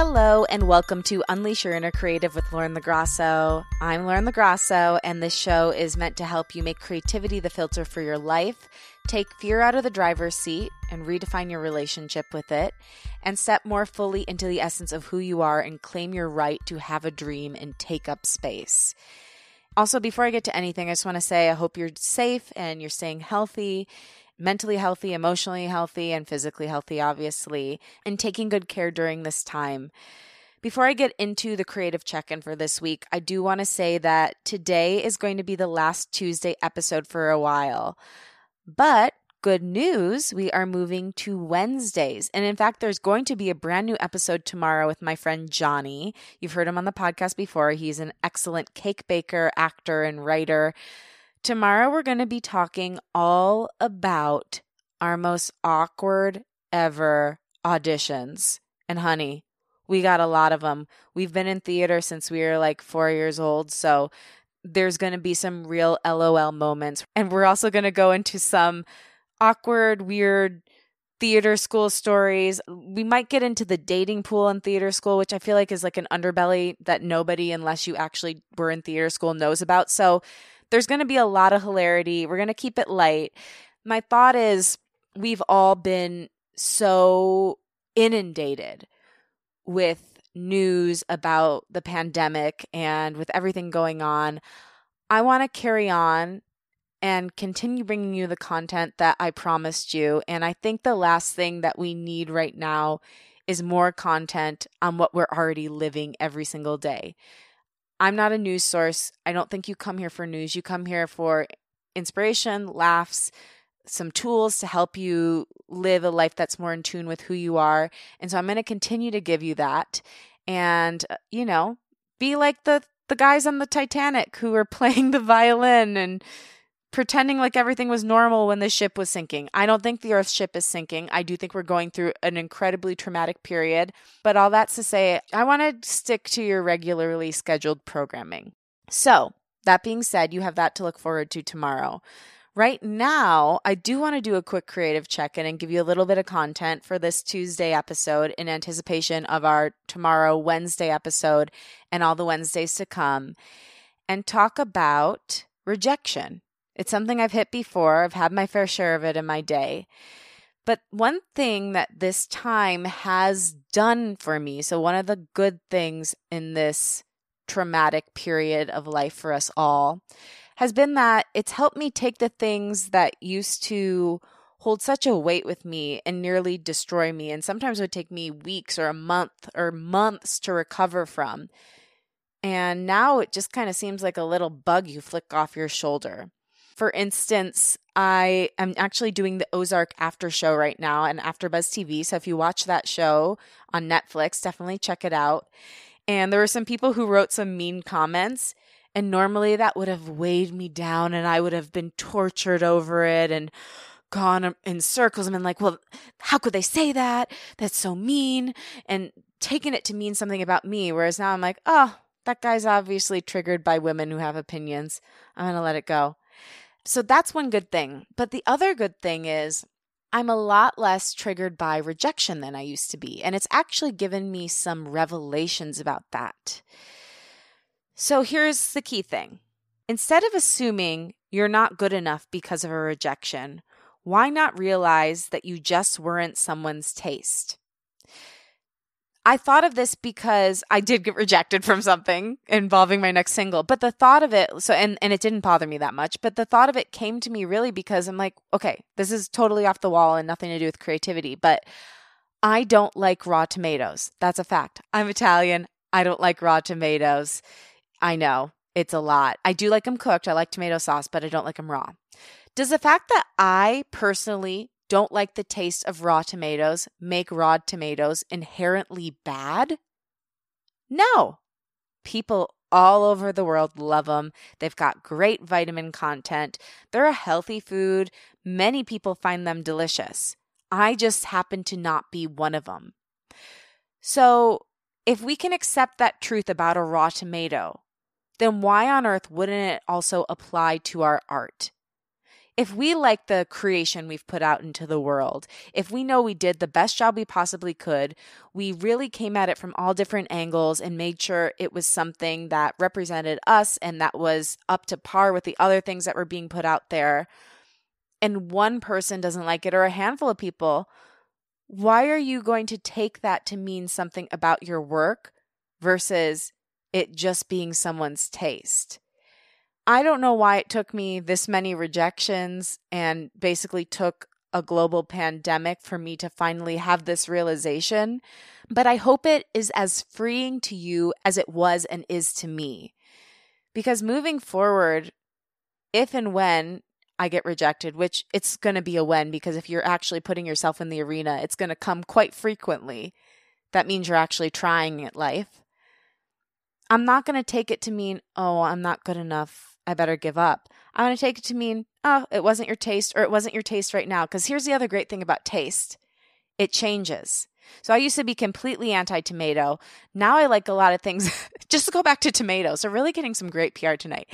Hello and welcome to Unleash Your Inner Creative with Lauren LaGrasso. I'm Lauren LaGrasso, and this show is meant to help you make creativity the filter for your life, take fear out of the driver's seat, and redefine your relationship with it, and step more fully into the essence of who you are and claim your right to have a dream and take up space. Also, before I get to anything, I just want to say I hope you're safe and you're staying healthy mentally healthy, emotionally healthy, and physically healthy, obviously, and taking good care during this time. Before I get into the creative check in for this week, I do want to say that today is going to be the last Tuesday episode for a while. But good news, we are moving to Wednesdays. And in fact, there's going to be a brand new episode tomorrow with my friend Johnny. You've heard him on the podcast before. He's an excellent cake baker, actor, and writer. Tomorrow, we're going to be talking all about our most awkward ever auditions. And honey, we got a lot of them. We've been in theater since we were like four years old. So there's going to be some real LOL moments. And we're also going to go into some awkward, weird theater school stories. We might get into the dating pool in theater school, which I feel like is like an underbelly that nobody, unless you actually were in theater school, knows about. So there's going to be a lot of hilarity. We're going to keep it light. My thought is we've all been so inundated with news about the pandemic and with everything going on. I want to carry on and continue bringing you the content that I promised you. And I think the last thing that we need right now is more content on what we're already living every single day. I'm not a news source. I don't think you come here for news. You come here for inspiration, laughs, some tools to help you live a life that's more in tune with who you are. And so I'm going to continue to give you that. And, uh, you know, be like the the guys on the Titanic who were playing the violin and pretending like everything was normal when the ship was sinking. I don't think the Earth ship is sinking. I do think we're going through an incredibly traumatic period. But all that's to say, I want to stick to your regularly scheduled programming. So, that being said, you have that to look forward to tomorrow. Right now, I do want to do a quick creative check in and give you a little bit of content for this Tuesday episode in anticipation of our tomorrow Wednesday episode and all the Wednesdays to come and talk about rejection. It's something I've hit before. I've had my fair share of it in my day. But one thing that this time has done for me, so one of the good things in this traumatic period of life for us all, has been that it's helped me take the things that used to hold such a weight with me and nearly destroy me, and sometimes would take me weeks or a month or months to recover from. And now it just kind of seems like a little bug you flick off your shoulder. For instance, I am actually doing the Ozark after show right now and AfterBuzz TV. So if you watch that show on Netflix, definitely check it out. And there were some people who wrote some mean comments. And normally that would have weighed me down and I would have been tortured over it and gone in circles and been like, well, how could they say that? That's so mean. And taking it to mean something about me. Whereas now I'm like, oh, that guy's obviously triggered by women who have opinions. I'm going to let it go. So that's one good thing. But the other good thing is I'm a lot less triggered by rejection than I used to be. And it's actually given me some revelations about that. So here's the key thing instead of assuming you're not good enough because of a rejection, why not realize that you just weren't someone's taste? I thought of this because I did get rejected from something involving my next single. But the thought of it, so, and, and it didn't bother me that much, but the thought of it came to me really because I'm like, okay, this is totally off the wall and nothing to do with creativity, but I don't like raw tomatoes. That's a fact. I'm Italian. I don't like raw tomatoes. I know it's a lot. I do like them cooked. I like tomato sauce, but I don't like them raw. Does the fact that I personally don't like the taste of raw tomatoes make raw tomatoes inherently bad? No. People all over the world love them. They've got great vitamin content. They're a healthy food. Many people find them delicious. I just happen to not be one of them. So, if we can accept that truth about a raw tomato, then why on earth wouldn't it also apply to our art? If we like the creation we've put out into the world, if we know we did the best job we possibly could, we really came at it from all different angles and made sure it was something that represented us and that was up to par with the other things that were being put out there, and one person doesn't like it or a handful of people, why are you going to take that to mean something about your work versus it just being someone's taste? I don't know why it took me this many rejections and basically took a global pandemic for me to finally have this realization, but I hope it is as freeing to you as it was and is to me. Because moving forward, if and when I get rejected, which it's going to be a when, because if you're actually putting yourself in the arena, it's going to come quite frequently. That means you're actually trying at life. I'm not going to take it to mean, oh, I'm not good enough. I better give up. I'm going to take it to mean, oh, it wasn't your taste or it wasn't your taste right now. Because here's the other great thing about taste it changes. So I used to be completely anti tomato. Now I like a lot of things. Just to go back to tomatoes, so really getting some great PR tonight.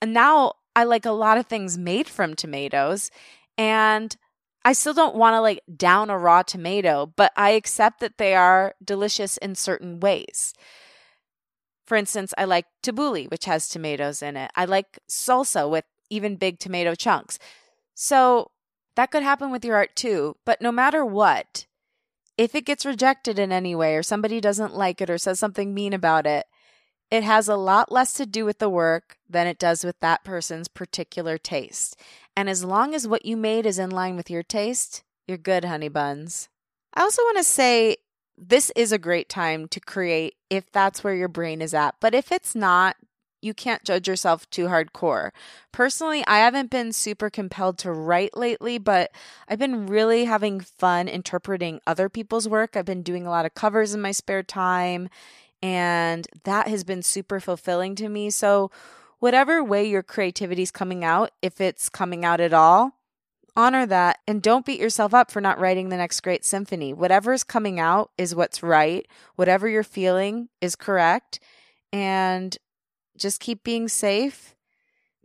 And now I like a lot of things made from tomatoes. And I still don't want to like down a raw tomato, but I accept that they are delicious in certain ways. For instance, I like tabbouleh, which has tomatoes in it. I like salsa with even big tomato chunks. So that could happen with your art too. But no matter what, if it gets rejected in any way or somebody doesn't like it or says something mean about it, it has a lot less to do with the work than it does with that person's particular taste. And as long as what you made is in line with your taste, you're good, honey buns. I also want to say this is a great time to create if that's where your brain is at. But if it's not, you can't judge yourself too hardcore. Personally, I haven't been super compelled to write lately, but I've been really having fun interpreting other people's work. I've been doing a lot of covers in my spare time, and that has been super fulfilling to me. So, whatever way your creativity is coming out, if it's coming out at all, honor that and don't beat yourself up for not writing the next great symphony. Whatever's coming out is what's right. Whatever you're feeling is correct. And just keep being safe.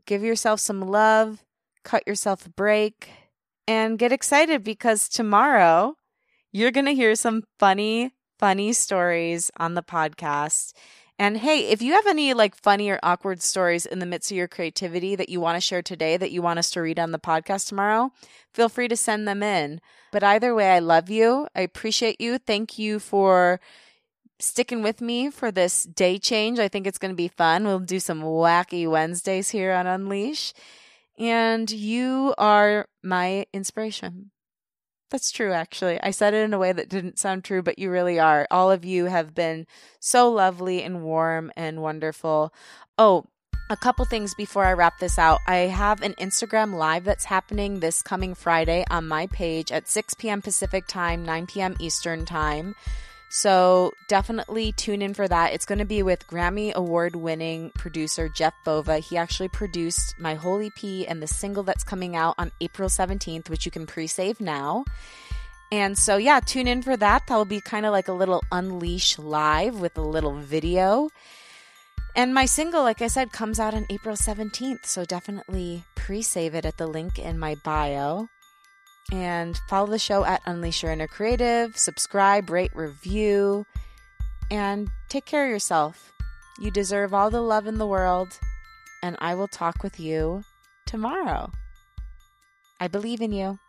Give yourself some love. Cut yourself a break. And get excited because tomorrow you're going to hear some funny, funny stories on the podcast. And hey, if you have any like funny or awkward stories in the midst of your creativity that you want to share today that you want us to read on the podcast tomorrow, feel free to send them in. But either way, I love you. I appreciate you. Thank you for sticking with me for this day change. I think it's going to be fun. We'll do some wacky Wednesdays here on Unleash. And you are my inspiration. That's true, actually. I said it in a way that didn't sound true, but you really are. All of you have been so lovely and warm and wonderful. Oh, a couple things before I wrap this out. I have an Instagram live that's happening this coming Friday on my page at 6 p.m. Pacific time, 9 p.m. Eastern time. So definitely tune in for that. It's going to be with Grammy award winning producer Jeff Bova. He actually produced my whole EP and the single that's coming out on April 17th, which you can pre save now. And so, yeah, tune in for that. That'll be kind of like a little Unleash live with a little video. And my single, like I said, comes out on April 17th. So definitely pre save it at the link in my bio and follow the show at Unleash Your Inner Creative. Subscribe, rate, review, and take care of yourself. You deserve all the love in the world, and I will talk with you tomorrow. I believe in you.